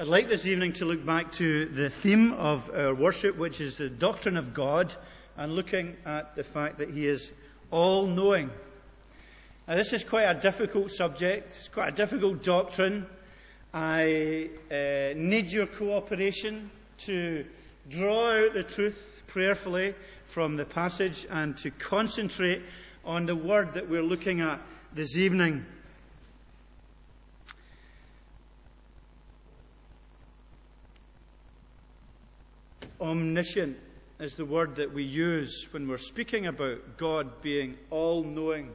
I'd like this evening to look back to the theme of our worship, which is the doctrine of God, and looking at the fact that He is all knowing. Now, this is quite a difficult subject, it's quite a difficult doctrine. I uh, need your cooperation to draw out the truth prayerfully from the passage and to concentrate on the word that we're looking at this evening. Omniscient is the word that we use when we're speaking about God being all knowing,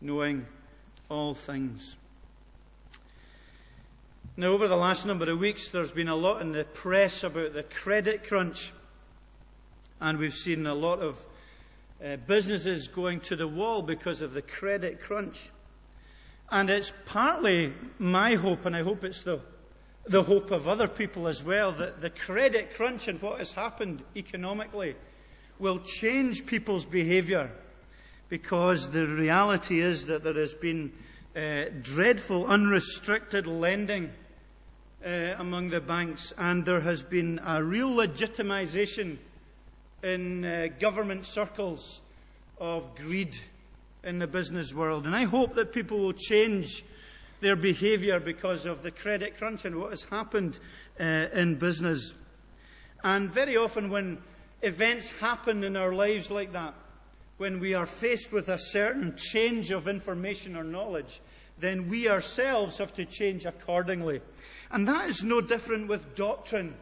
knowing all things. Now, over the last number of weeks, there's been a lot in the press about the credit crunch, and we've seen a lot of uh, businesses going to the wall because of the credit crunch. And it's partly my hope, and I hope it's the the hope of other people as well that the credit crunch and what has happened economically will change people's behaviour because the reality is that there has been uh, dreadful unrestricted lending uh, among the banks and there has been a real legitimisation in uh, government circles of greed in the business world. And I hope that people will change their behaviour because of the credit crunch and what has happened uh, in business. And very often, when events happen in our lives like that, when we are faced with a certain change of information or knowledge, then we ourselves have to change accordingly. And that is no different with doctrine.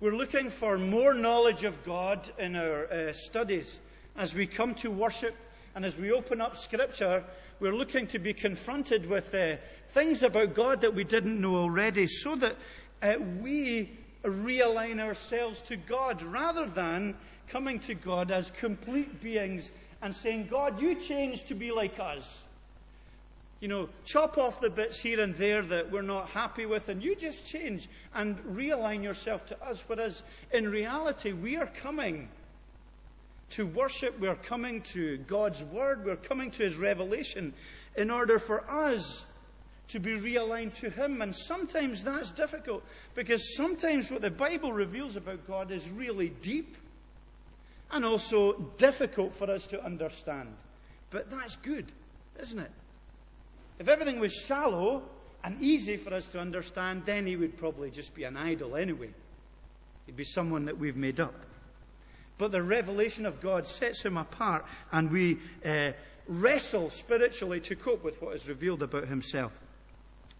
We're looking for more knowledge of God in our uh, studies as we come to worship and as we open up Scripture. We're looking to be confronted with uh, things about God that we didn't know already so that uh, we realign ourselves to God rather than coming to God as complete beings and saying, God, you change to be like us. You know, chop off the bits here and there that we're not happy with, and you just change and realign yourself to us. Whereas in reality, we are coming to worship, we're coming to God's Word, we're coming to His revelation in order for us to be realigned to Him. And sometimes that's difficult because sometimes what the Bible reveals about God is really deep and also difficult for us to understand. But that's good, isn't it? If everything was shallow and easy for us to understand, then He would probably just be an idol anyway. He'd be someone that we've made up. But the revelation of God sets Him apart, and we uh, wrestle spiritually to cope with what is revealed about Himself.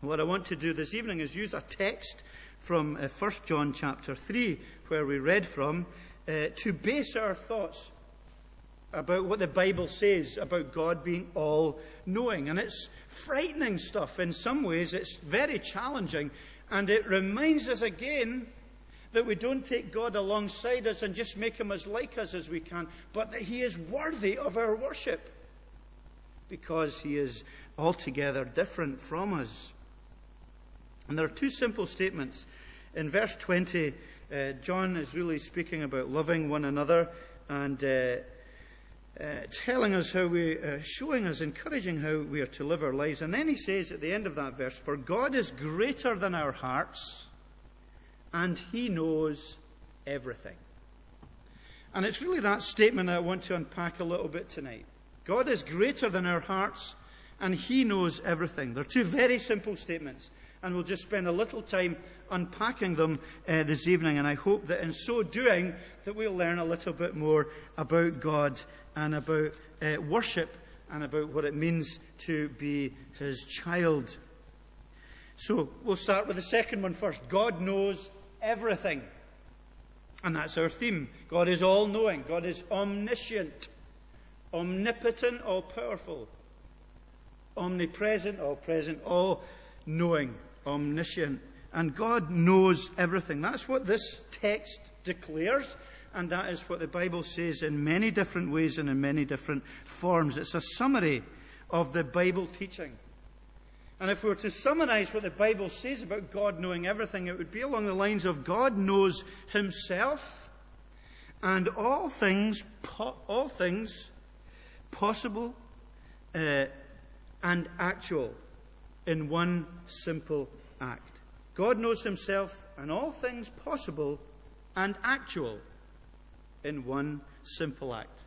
What I want to do this evening is use a text from uh, 1 John chapter 3, where we read from, uh, to base our thoughts about what the Bible says about God being all knowing. And it's frightening stuff in some ways, it's very challenging, and it reminds us again that we don't take God alongside us and just make him as like us as we can, but that he is worthy of our worship because he is altogether different from us. And there are two simple statements. In verse 20, uh, John is really speaking about loving one another and uh, uh, telling us how we, uh, showing us, encouraging how we are to live our lives. And then he says at the end of that verse, For God is greater than our hearts, and he knows everything. And it's really that statement I want to unpack a little bit tonight. God is greater than our hearts, and he knows everything. They're two very simple statements and we'll just spend a little time unpacking them uh, this evening. And I hope that in so doing, that we'll learn a little bit more about God and about uh, worship and about what it means to be His child. So we'll start with the second one first. God knows everything. And that's our theme. God is all knowing. God is omniscient, omnipotent, all powerful, omnipresent, all present, all knowing omniscient. And God knows everything. That's what this text declares. And that is what the Bible says in many different ways and in many different forms. It's a summary of the Bible teaching. And if we were to summarize what the Bible says about God knowing everything, it would be along the lines of God knows Himself and all things, po- all things possible uh, and actual in one simple act. God knows himself and all things possible and actual in one simple act.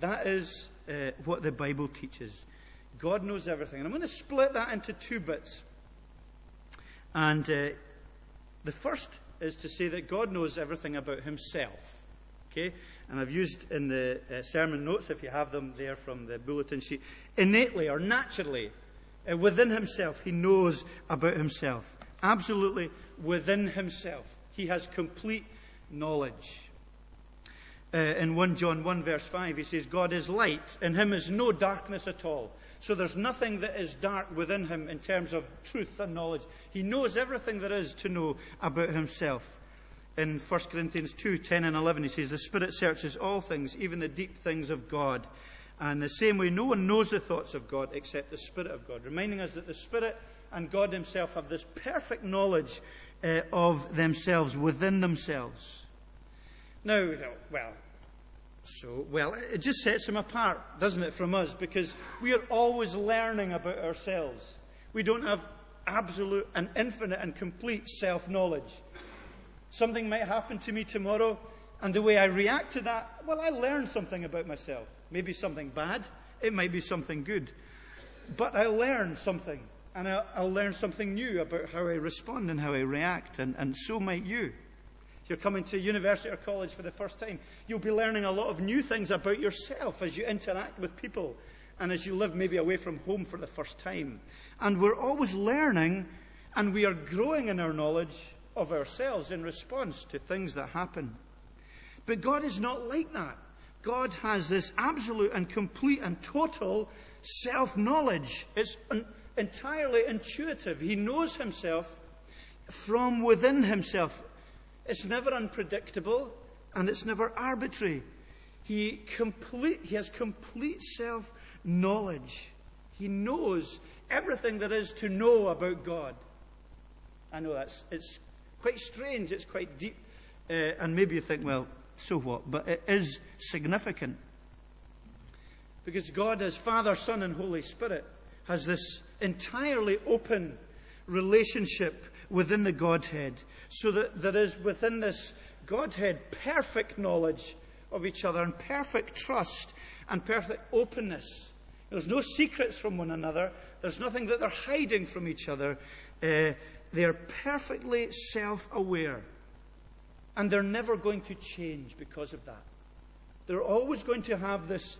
That is uh, what the Bible teaches. God knows everything. And I'm going to split that into two bits. And uh, the first is to say that God knows everything about himself. Okay? And I've used in the uh, sermon notes, if you have them there from the bulletin sheet, innately or naturally, uh, within himself, he knows about himself. Absolutely within himself. He has complete knowledge. Uh, in 1 John 1, verse 5, he says, God is light, in him is no darkness at all. So there's nothing that is dark within him in terms of truth and knowledge. He knows everything there is to know about himself. In 1 Corinthians 2 10 and 11, he says, The Spirit searches all things, even the deep things of God. And the same way, no one knows the thoughts of God except the Spirit of God, reminding us that the Spirit and God Himself have this perfect knowledge uh, of themselves within themselves. Now, well, so, well, it just sets Him apart, doesn't it, from us? Because we are always learning about ourselves. We don't have absolute and infinite and complete self knowledge. Something might happen to me tomorrow, and the way I react to that, well, I learn something about myself. Maybe something bad, it might be something good. But I learn something, and I'll, I'll learn something new about how I respond and how I react, and, and so might you. You're coming to university or college for the first time, you'll be learning a lot of new things about yourself as you interact with people and as you live maybe away from home for the first time. And we're always learning and we are growing in our knowledge of ourselves in response to things that happen. But God is not like that. God has this absolute and complete and total self knowledge. It's entirely intuitive. He knows himself from within himself. It's never unpredictable and it's never arbitrary. He, complete, he has complete self knowledge. He knows everything there is to know about God. I know that's it's quite strange, it's quite deep, uh, and maybe you think, well, so what? But it is significant. Because God, as Father, Son, and Holy Spirit, has this entirely open relationship within the Godhead, so that there is within this Godhead perfect knowledge of each other and perfect trust and perfect openness. There's no secrets from one another. There's nothing that they're hiding from each other. Uh, they're perfectly self aware. And they're never going to change because of that. They're always going to have this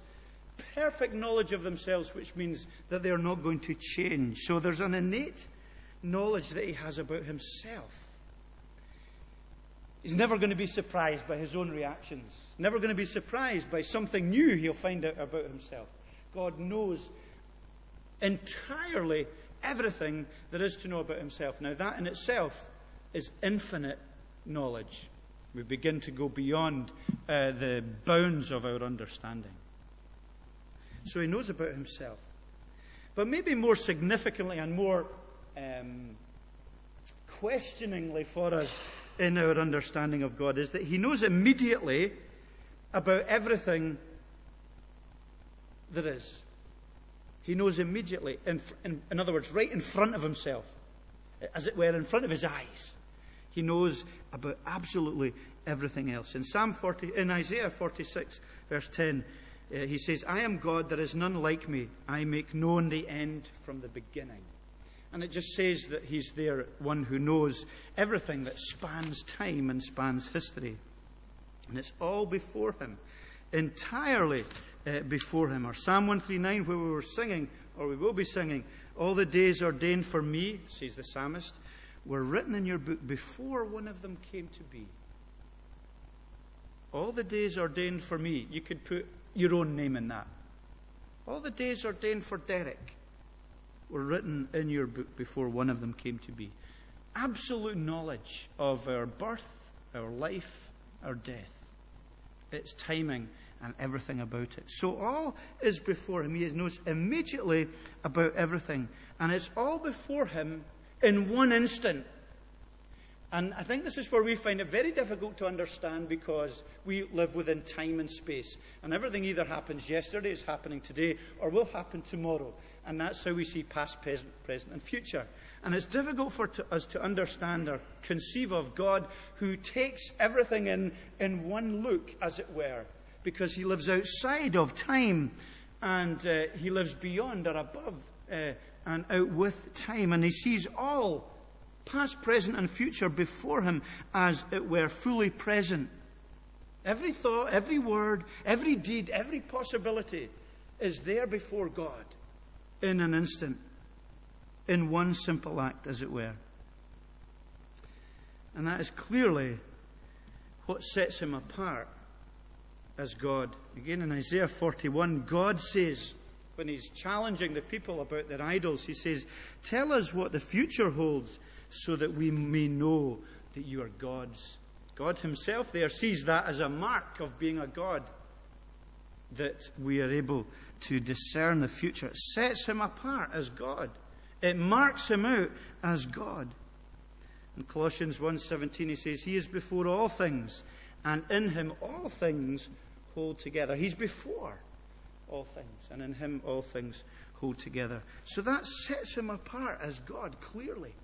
perfect knowledge of themselves, which means that they're not going to change. So there's an innate knowledge that he has about himself. He's never going to be surprised by his own reactions, never going to be surprised by something new he'll find out about himself. God knows entirely everything there is to know about himself. Now, that in itself is infinite knowledge. We begin to go beyond uh, the bounds of our understanding. So he knows about himself. But maybe more significantly and more um, questioningly for us in our understanding of God is that he knows immediately about everything there is. He knows immediately, in, in, in other words, right in front of himself, as it were, in front of his eyes. He knows about absolutely everything else. In Psalm 40, in Isaiah 46, verse 10, uh, he says, I am God, there is none like me. I make known the end from the beginning. And it just says that he's there, one who knows everything that spans time and spans history. And it's all before him, entirely uh, before him. Or Psalm 139, where we were singing, or we will be singing, All the days ordained for me, says the psalmist, were written in your book before one of them came to be. All the days ordained for me, you could put your own name in that. All the days ordained for Derek were written in your book before one of them came to be. Absolute knowledge of our birth, our life, our death. Its timing and everything about it. So all is before him. He knows immediately about everything. And it's all before him in one instant. And I think this is where we find it very difficult to understand because we live within time and space. And everything either happens yesterday, is happening today, or will happen tomorrow. And that's how we see past, present, present, and future. And it's difficult for to, us to understand or conceive of God who takes everything in in one look, as it were, because he lives outside of time and uh, he lives beyond or above uh, and out with time. And he sees all, past, present, and future, before him as it were fully present. Every thought, every word, every deed, every possibility is there before God in an instant, in one simple act, as it were. And that is clearly what sets him apart as God. Again, in Isaiah 41, God says, when he's challenging the people about their idols, he says, Tell us what the future holds so that we may know that you are gods. God himself there sees that as a mark of being a God, that we are able to discern the future. It sets him apart as God. It marks him out as God. In Colossians 1:17 he says, "He is before all things, and in him all things hold together. He's before all things, and in him all things hold together. So that sets him apart as God clearly,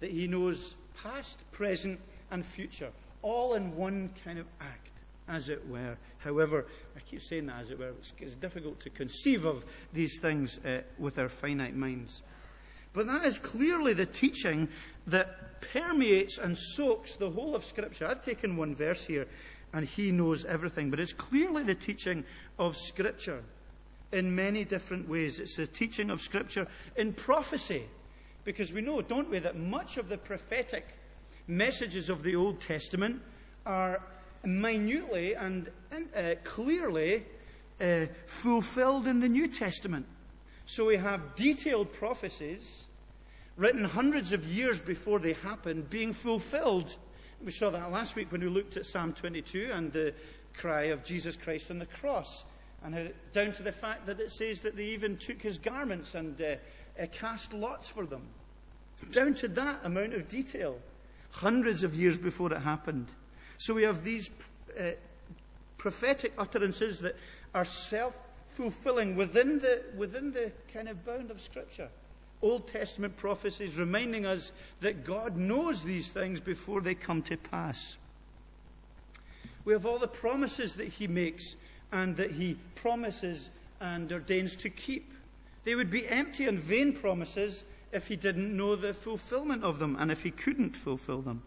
that he knows past, present, and future, all in one kind of act, as it were. However, I keep saying that as it were, it's difficult to conceive of these things uh, with our finite minds. But that is clearly the teaching that permeates and soaks the whole of Scripture. I've taken one verse here and he knows everything. But it's clearly the teaching of Scripture in many different ways. It's the teaching of Scripture in prophecy. Because we know, don't we, that much of the prophetic messages of the Old Testament are minutely and uh, clearly uh, fulfilled in the New Testament. So we have detailed prophecies written hundreds of years before they happened being fulfilled we saw that last week when we looked at Psalm 22 and the cry of Jesus Christ on the cross. And how, down to the fact that it says that they even took his garments and uh, uh, cast lots for them. Down to that amount of detail, hundreds of years before it happened. So we have these uh, prophetic utterances that are self fulfilling within the, within the kind of bound of Scripture. Old Testament prophecies reminding us that God knows these things before they come to pass. We have all the promises that He makes and that He promises and ordains to keep. They would be empty and vain promises if He didn't know the fulfillment of them and if He couldn't fulfill them.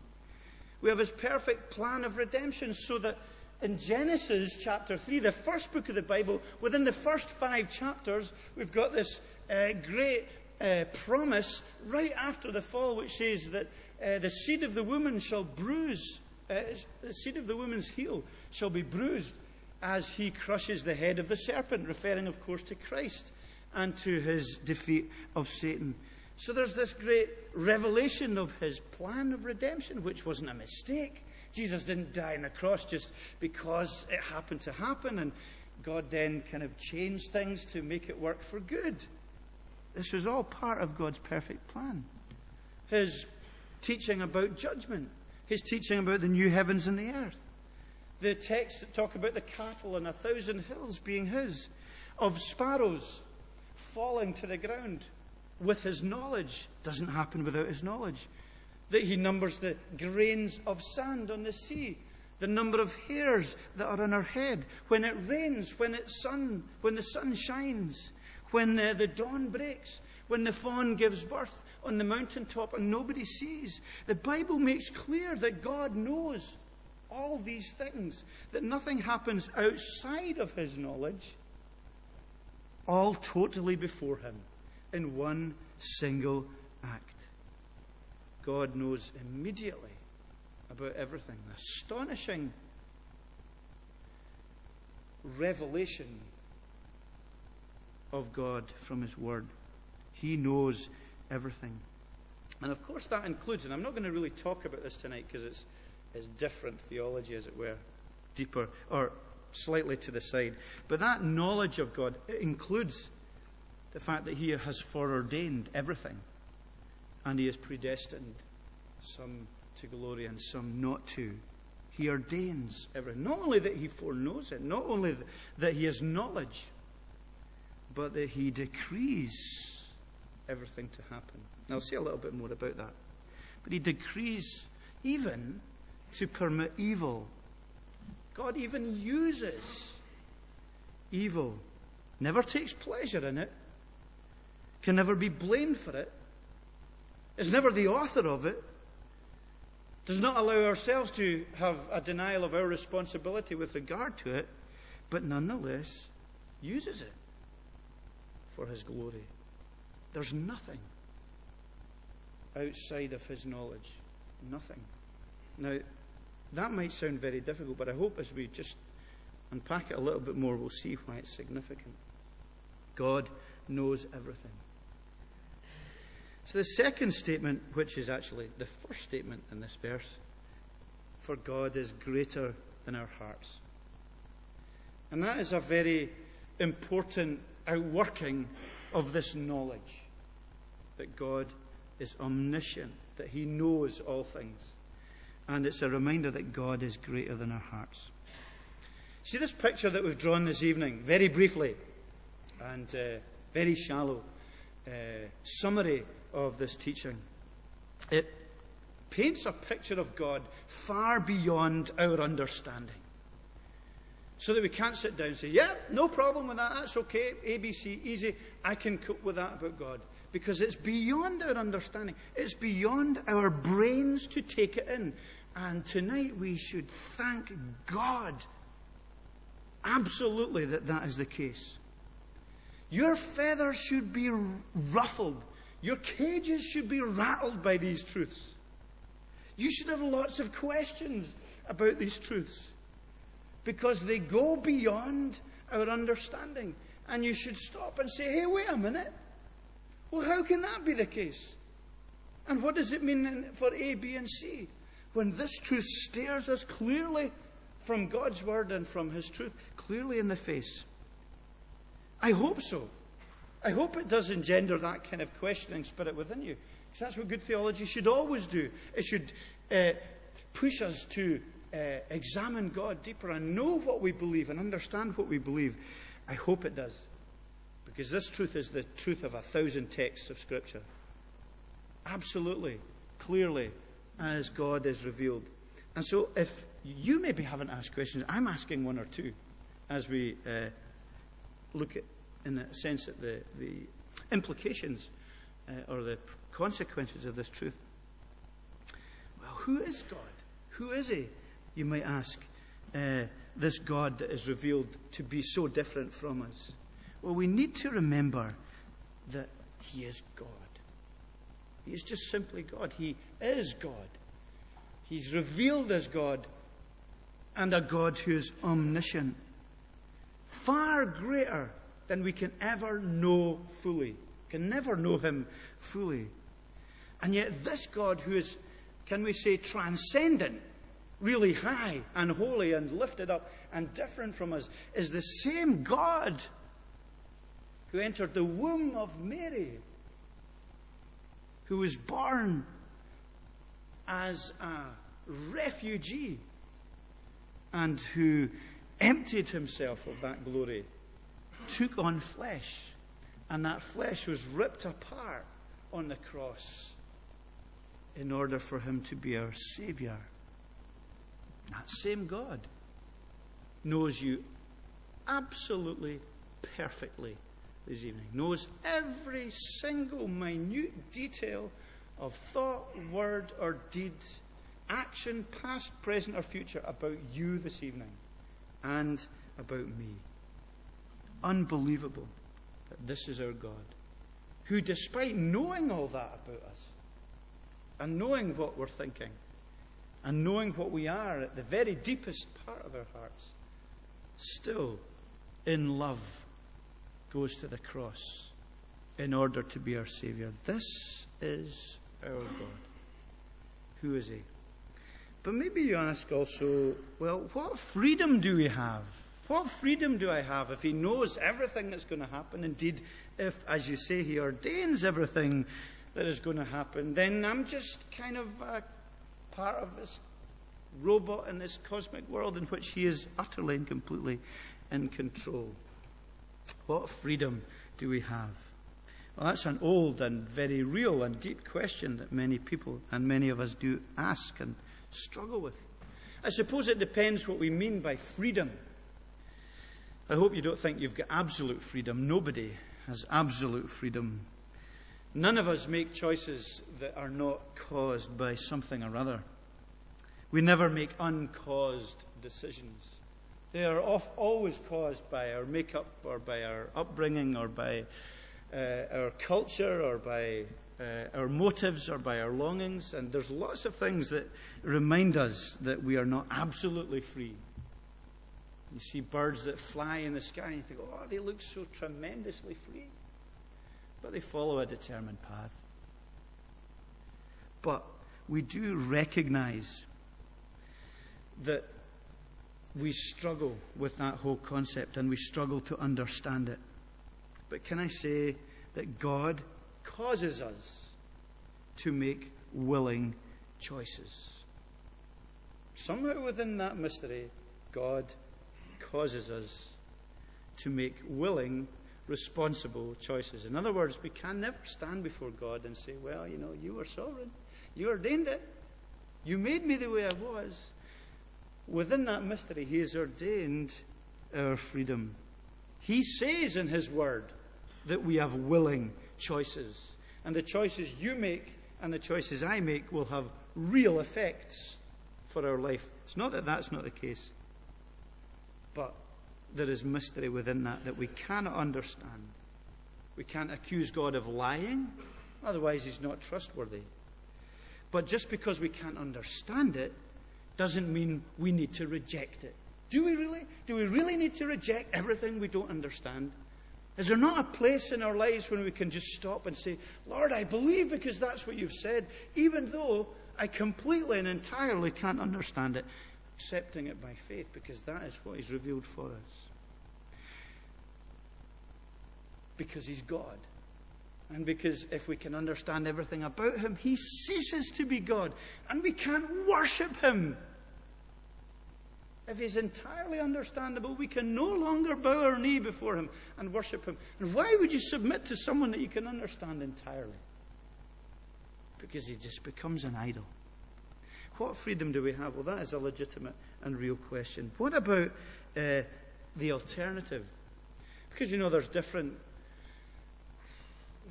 We have His perfect plan of redemption so that in Genesis chapter 3, the first book of the Bible, within the first five chapters, we've got this uh, great uh, promise right after the fall, which says that uh, the seed of the woman shall bruise, uh, the seed of the woman's heel shall be bruised as he crushes the head of the serpent, referring, of course, to Christ and to his defeat of Satan. So there's this great revelation of his plan of redemption, which wasn't a mistake. Jesus didn't die on a cross just because it happened to happen, and God then kind of changed things to make it work for good. This was all part of God's perfect plan. His teaching about judgment, his teaching about the new heavens and the earth, the texts that talk about the cattle on a thousand hills being his, of sparrows falling to the ground with his knowledge, doesn't happen without his knowledge. That he numbers the grains of sand on the sea, the number of hairs that are on our head, when it rains, when it sun, when the sun shines, when uh, the dawn breaks, when the fawn gives birth on the mountaintop and nobody sees. The Bible makes clear that God knows all these things, that nothing happens outside of his knowledge, all totally before him in one single act. God knows immediately about everything. Astonishing revelation of God from His Word. He knows everything. And of course, that includes, and I'm not going to really talk about this tonight because it's, it's different theology, as it were, deeper, or slightly to the side. But that knowledge of God includes the fact that He has foreordained everything, and He has predestined some to glory and some not to. He ordains everything. Not only that He foreknows it, not only that He has knowledge but that he decrees everything to happen. And I'll say a little bit more about that. But he decrees even to permit evil. God even uses evil, never takes pleasure in it, can never be blamed for it, is never the author of it, does not allow ourselves to have a denial of our responsibility with regard to it, but nonetheless uses it for his glory. There's nothing outside of his knowledge. Nothing. Now, that might sound very difficult, but I hope as we just unpack it a little bit more, we'll see why it's significant. God knows everything. So, the second statement, which is actually the first statement in this verse, for God is greater than our hearts. And that is a very important outworking of this knowledge that God is omniscient, that He knows all things. And it's a reminder that God is greater than our hearts. See this picture that we've drawn this evening, very briefly and uh, very shallow Uh, summary of this teaching. It paints a picture of God far beyond our understanding. So that we can't sit down and say, yeah, no problem with that, that's okay, ABC, easy, I can cope with that about God. Because it's beyond our understanding, it's beyond our brains to take it in. And tonight we should thank God absolutely that that is the case. Your feathers should be ruffled. Your cages should be rattled by these truths. You should have lots of questions about these truths because they go beyond our understanding. And you should stop and say, hey, wait a minute. Well, how can that be the case? And what does it mean for A, B, and C? When this truth stares us clearly from God's word and from His truth, clearly in the face. I hope so. I hope it does engender that kind of questioning spirit within you. Because that's what good theology should always do. It should uh, push us to uh, examine God deeper and know what we believe and understand what we believe. I hope it does. Because this truth is the truth of a thousand texts of Scripture. Absolutely, clearly, as God is revealed. And so, if you maybe haven't asked questions, I'm asking one or two as we uh, look at, in a sense, at the, the implications uh, or the consequences of this truth. Well, who is God? Who is He? you might ask, uh, this God that is revealed to be so different from us? Well, we need to remember that He is God. He is just simply God. He is God. He's revealed as God and a God who is omniscient, far greater than we can ever know fully. Can never know Him fully. And yet, this God who is, can we say, transcendent, really high and holy and lifted up and different from us, is the same God who entered the womb of Mary, who was born as a refugee and who emptied himself of that glory, took on flesh, and that flesh was ripped apart on the cross in order for him to be our Savior. That same God knows you absolutely perfectly this evening, knows every single minute detail of thought, word, or deed, action, past, present, or future about you this evening and about me. Unbelievable that this is our God, who, despite knowing all that about us and knowing what we're thinking, and knowing what we are at the very deepest part of our hearts, still in love goes to the cross in order to be our Savior. This is our God. Who is He? But maybe you ask also, well, what freedom do we have? What freedom do I have if He knows everything that's going to happen? Indeed, if, as you say, He ordains everything that is going to happen, then I'm just kind of a part of this robot in this cosmic world in which He is utterly and completely in control. What freedom do we have? Well, that's an old and very real and deep question that many people and many of us do ask and struggle with. I suppose it depends what we mean by freedom. I hope you don't think you've got absolute freedom. Nobody has absolute freedom. None of us make choices that are not caused by something or other. We never make uncaused decisions. They are off, always caused by our makeup or by our upbringing or by uh, our culture or by uh, our motives or by our longings. And there's lots of things that remind us that we are not absolutely free. You see birds that fly in the sky and you think, oh, they look so tremendously free. But they follow a determined path. But we do recognize that we struggle with that whole concept and we struggle to understand it. But can I say that God causes us to make willing choices? Somehow within that mystery, God causes us to make willing, responsible choices. In other words, we can never stand before God and say, Well, you know, you were sovereign. You ordained it. You made me the way I was within that mystery, He has ordained our freedom. He says in His Word that we have willing choices. And the choices you make and the choices I make will have real effects for our life. It's not that that's not the case, but there is mystery within that that we cannot understand. We can't accuse God of lying, otherwise, He's not trustworthy. But just because we can't understand it doesn't mean we need to reject it. Do we really? Do we really need to reject everything we don't understand? Is there not a place in our lives when we can just stop and say, Lord, I believe because that's what you've said, even though I completely and entirely can't understand it, accepting it by faith because that is what He's revealed for us. Because He's God. And because if we can understand everything about Him, He ceases to be God. And we can't worship Him if he's entirely understandable, we can no longer bow our knee before him and worship him. And why would you submit to someone that you can understand entirely? Because he just becomes an idol. What freedom do we have? Well, that is a legitimate and real question. What about uh, the alternative? Because you know there's different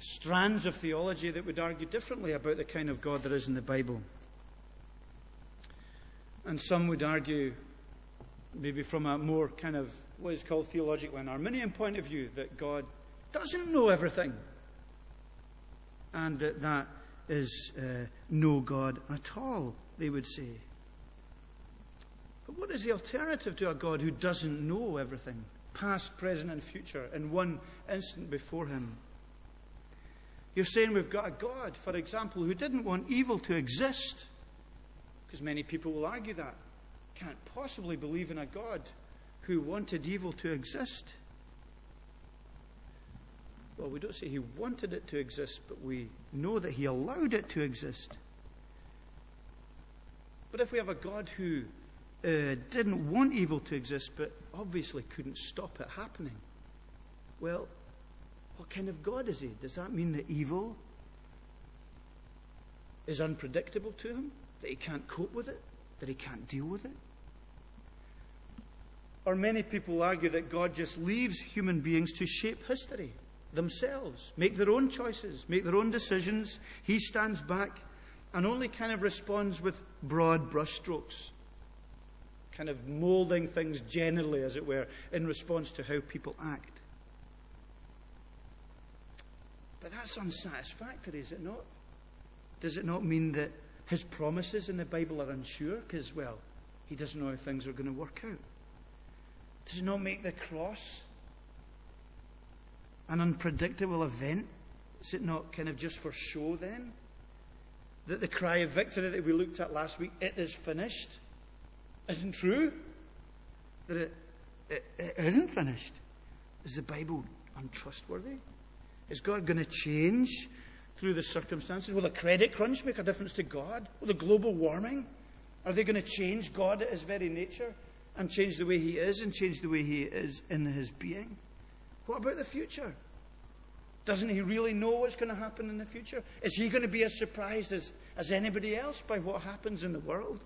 strands of theology that would argue differently about the kind of God there is in the Bible. And some would argue maybe from a more kind of what is called theological and Arminian point of view, that God doesn't know everything. And that that is uh, no God at all, they would say. But what is the alternative to a God who doesn't know everything, past, present, and future, in one instant before Him? You're saying we've got a God, for example, who didn't want evil to exist, because many people will argue that can't possibly believe in a God who wanted evil to exist. Well, we don't say he wanted it to exist, but we know that he allowed it to exist. But if we have a God who uh, didn't want evil to exist, but obviously couldn't stop it happening, well, what kind of God is he? Does that mean that evil is unpredictable to him? That he can't cope with it? That he can't deal with it? Or many people argue that God just leaves human beings to shape history themselves, make their own choices, make their own decisions. He stands back and only kind of responds with broad brushstrokes, kind of molding things generally, as it were, in response to how people act. But that's unsatisfactory, is it not? Does it not mean that his promises in the Bible are unsure? Because, well, he doesn't know how things are going to work out. Does it not make the cross an unpredictable event? Is it not kind of just for show then? That the cry of victory that we looked at last week, it is finished, isn't true? That it, it, it isn't finished. Is the Bible untrustworthy? Is God going to change through the circumstances? Will the credit crunch make a difference to God? Will the global warming? Are they going to change God at his very nature? And change the way he is and change the way he is in his being? What about the future? Doesn't he really know what's going to happen in the future? Is he going to be as surprised as, as anybody else by what happens in the world?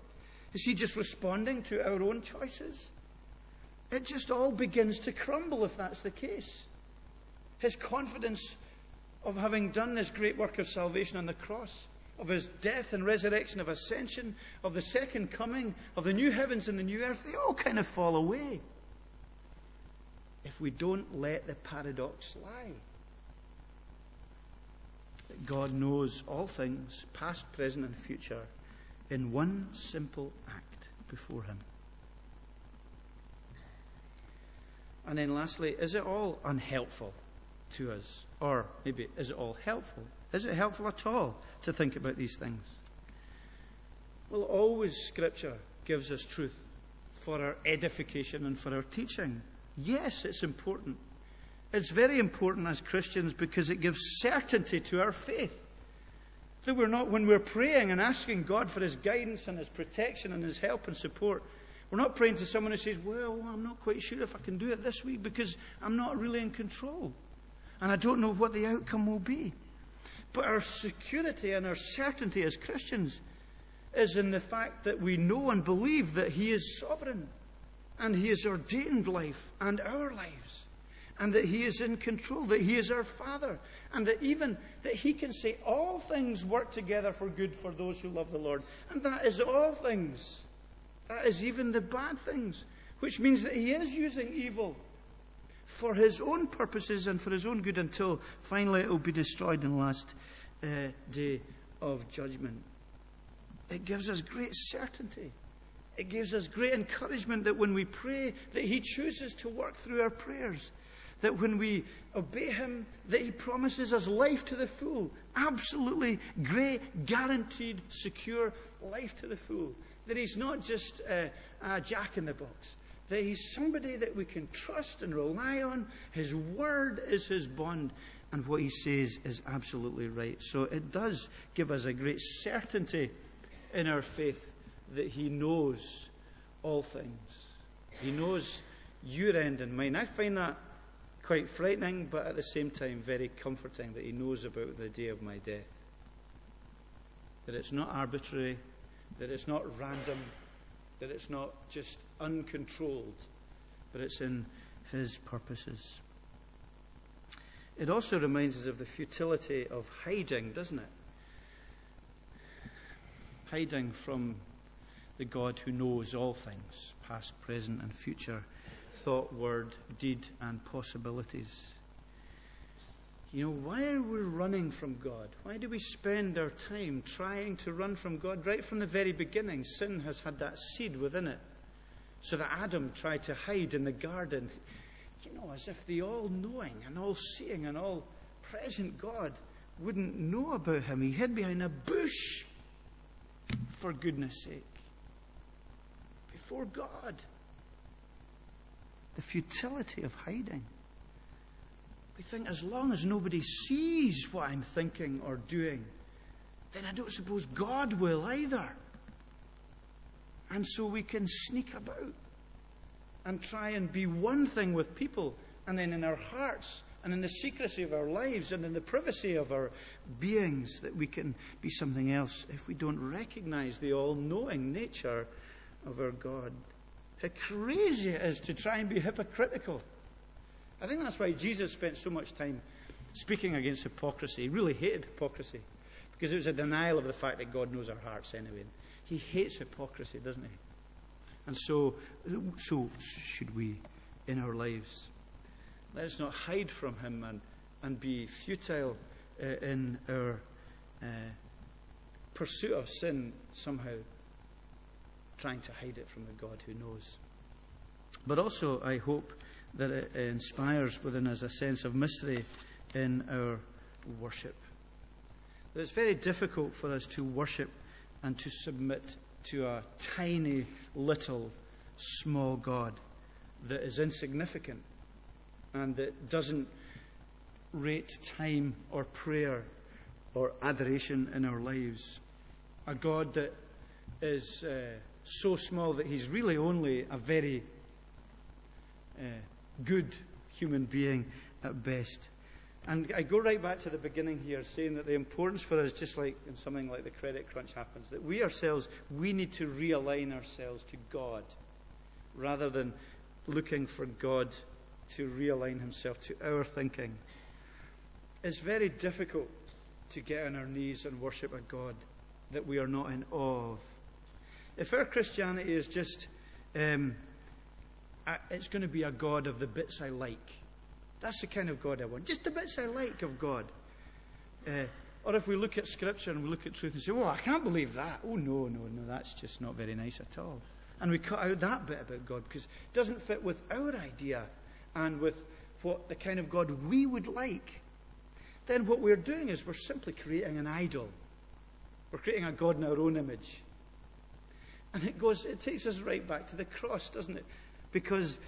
Is he just responding to our own choices? It just all begins to crumble if that's the case. His confidence of having done this great work of salvation on the cross, of his death and resurrection, of ascension, of the second coming, of the new heavens and the new earth, they all kind of fall away if we don't let the paradox lie. That God knows all things, past, present, and future, in one simple act before Him. And then lastly, is it all unhelpful to us? Or maybe, is it all helpful? Is it helpful at all to think about these things? Well, always Scripture gives us truth for our edification and for our teaching. Yes, it's important. It's very important as Christians because it gives certainty to our faith. That we're not, when we're praying and asking God for His guidance and His protection and His help and support, we're not praying to someone who says, Well, I'm not quite sure if I can do it this week because I'm not really in control. And I don't know what the outcome will be. But our security and our certainty as Christians is in the fact that we know and believe that He is sovereign and He has ordained life and our lives and that He is in control, that He is our Father, and that even that He can say all things work together for good for those who love the Lord. And that is all things. That is even the bad things, which means that he is using evil for his own purposes and for his own good until finally it will be destroyed in the last uh, day of judgment. It gives us great certainty. It gives us great encouragement that when we pray, that He chooses to work through our prayers. That when we obey Him, that He promises us life to the full. Absolutely great, guaranteed, secure life to the full that he's not just a, a jack in the box, that he's somebody that we can trust and rely on. His word is his bond, and what he says is absolutely right. So it does give us a great certainty in our faith that he knows all things. He knows your end and mine. I find that quite frightening, but at the same time very comforting that he knows about the day of my death. That it's not arbitrary, that it's not random, that it's not just uncontrolled, but it's in His purposes. It also reminds us of the futility of hiding, doesn't it? Hiding from the God who knows all things, past, present, and future, thought, word, deed, and possibilities. You know, why are we running from God? Why do we spend our time trying to run from God? Right from the very beginning, sin has had that seed within it. So that Adam tried to hide in the garden, you know, as if the all knowing and all seeing and all present God wouldn't know about him. He hid behind a bush, for goodness sake, before God. The futility of hiding. We think as long as nobody sees what I'm thinking or doing, then I don't suppose God will either. And so we can sneak about and try and be one thing with people, and then in our hearts and in the secrecy of our lives and in the privacy of our beings, that we can be something else if we don't recognize the all knowing nature of our God. How crazy it is to try and be hypocritical I think that's why Jesus spent so much time speaking against hypocrisy. He really hated hypocrisy because it was a denial of the fact that God knows our hearts anyway. He hates hypocrisy, doesn't he? And so, so should we in our lives. Let us not hide from Him and, and be futile uh, in our uh, pursuit of sin, somehow trying to hide it from the God who knows. But also, I hope that it inspires within us a sense of mystery in our worship. That it's very difficult for us to worship and to submit to a tiny, little, small God that is insignificant and that doesn't rate time or prayer or adoration in our lives. A God that is uh, so small that he's really only a very uh, good human being at best. And I go right back to the beginning here, saying that the importance for us, just like in something like the credit crunch happens, that we ourselves, we need to realign ourselves to God rather than looking for God to realign himself to our thinking. It's very difficult to get on our knees and worship a God that we are not in awe of. If our Christianity is just, um, it's going to be a God of the bits I like. That's the kind of God I want. Just the bits I like of God. Uh, or if we look at Scripture and we look at truth and say, well, I can't believe that. Oh, no, no, no, that's just not very nice at all. And we cut out that bit about God because it doesn't fit with our idea and with what the kind of God we would like. Then what we're doing is we're simply creating an idol. We're creating a God in our own image. And it goes, it takes us right back to the cross, doesn't it? Because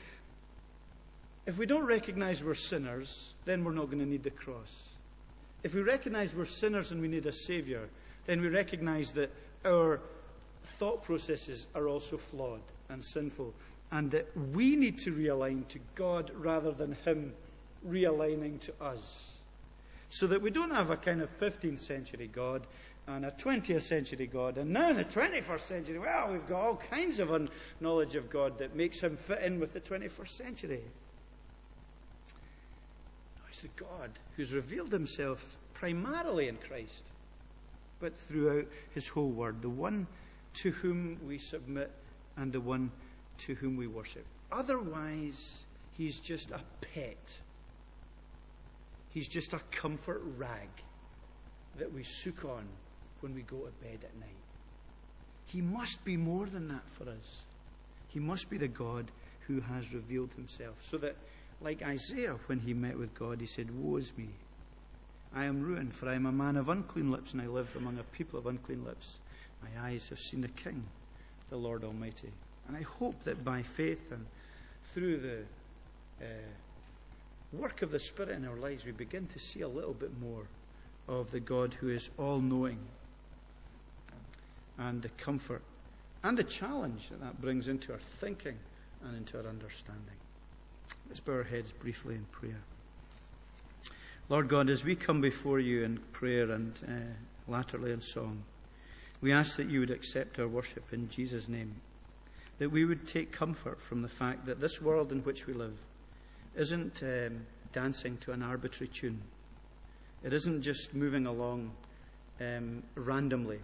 if we don't recognize we're sinners, then we're not going to need the cross. If we recognize we're sinners and we need a Savior, then we recognize that our thought processes are also flawed and sinful, and that we need to realign to God rather than Him realigning to us. So that we don't have a kind of 15th century God and a 20th century God, and now in the 21st century, well, we've got all kinds of knowledge of God that makes Him fit in with the 21st century. It's the God who's revealed Himself primarily in Christ, but throughout His whole Word, the one to whom we submit and the one to whom we worship. Otherwise, he's just a pet. He's just a comfort rag that we soak on when we go to bed at night. He must be more than that for us. He must be the God who has revealed himself. So that, like Isaiah, when he met with God, he said, Woe is me! I am ruined, for I am a man of unclean lips, and I live among a people of unclean lips. My eyes have seen the King, the Lord Almighty. And I hope that by faith and through the uh, work of the Spirit in our lives, we begin to see a little bit more of the God who is all knowing and the comfort and the challenge that that brings into our thinking and into our understanding. Let's bow our heads briefly in prayer. Lord God, as we come before you in prayer and uh, latterly in song, we ask that you would accept our worship in Jesus' name, that we would take comfort from the fact that this world in which we live isn't um, dancing to an arbitrary tune. It isn't just moving along um, randomly,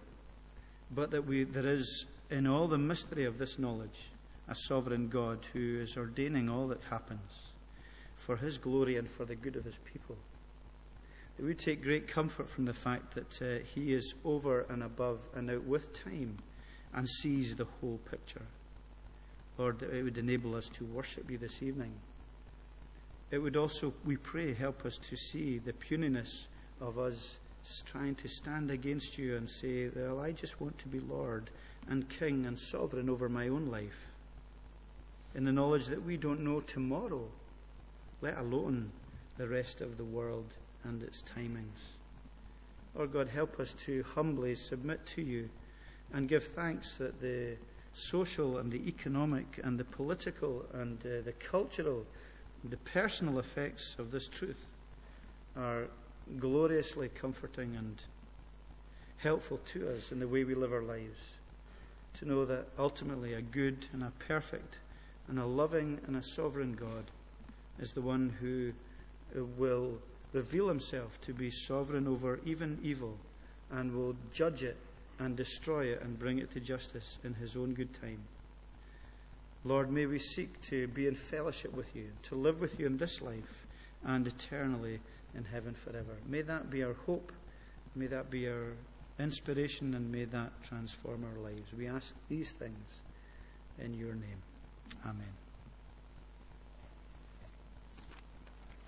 but that we, there is, in all the mystery of this knowledge, a sovereign God who is ordaining all that happens for his glory and for the good of his people that we take great comfort from the fact that uh, He is over and above and out with time and sees the whole picture. Lord, it would enable us to worship You this evening. It would also, we pray, help us to see the puniness of us trying to stand against You and say, Well, I just want to be Lord and King and sovereign over my own life. In the knowledge that we don't know tomorrow, let alone the rest of the world and its timings. Lord God, help us to humbly submit to you and give thanks that the social and the economic and the political and uh, the cultural, the personal effects of this truth are gloriously comforting and helpful to us in the way we live our lives. To know that ultimately a good and a perfect and a loving and a sovereign God is the one who will reveal himself to be sovereign over even evil and will judge it and destroy it and bring it to justice in his own good time. Lord, may we seek to be in fellowship with you, to live with you in this life and eternally in heaven forever. May that be our hope. May that be our inspiration and may that transform our lives. We ask these things in your name. Amen.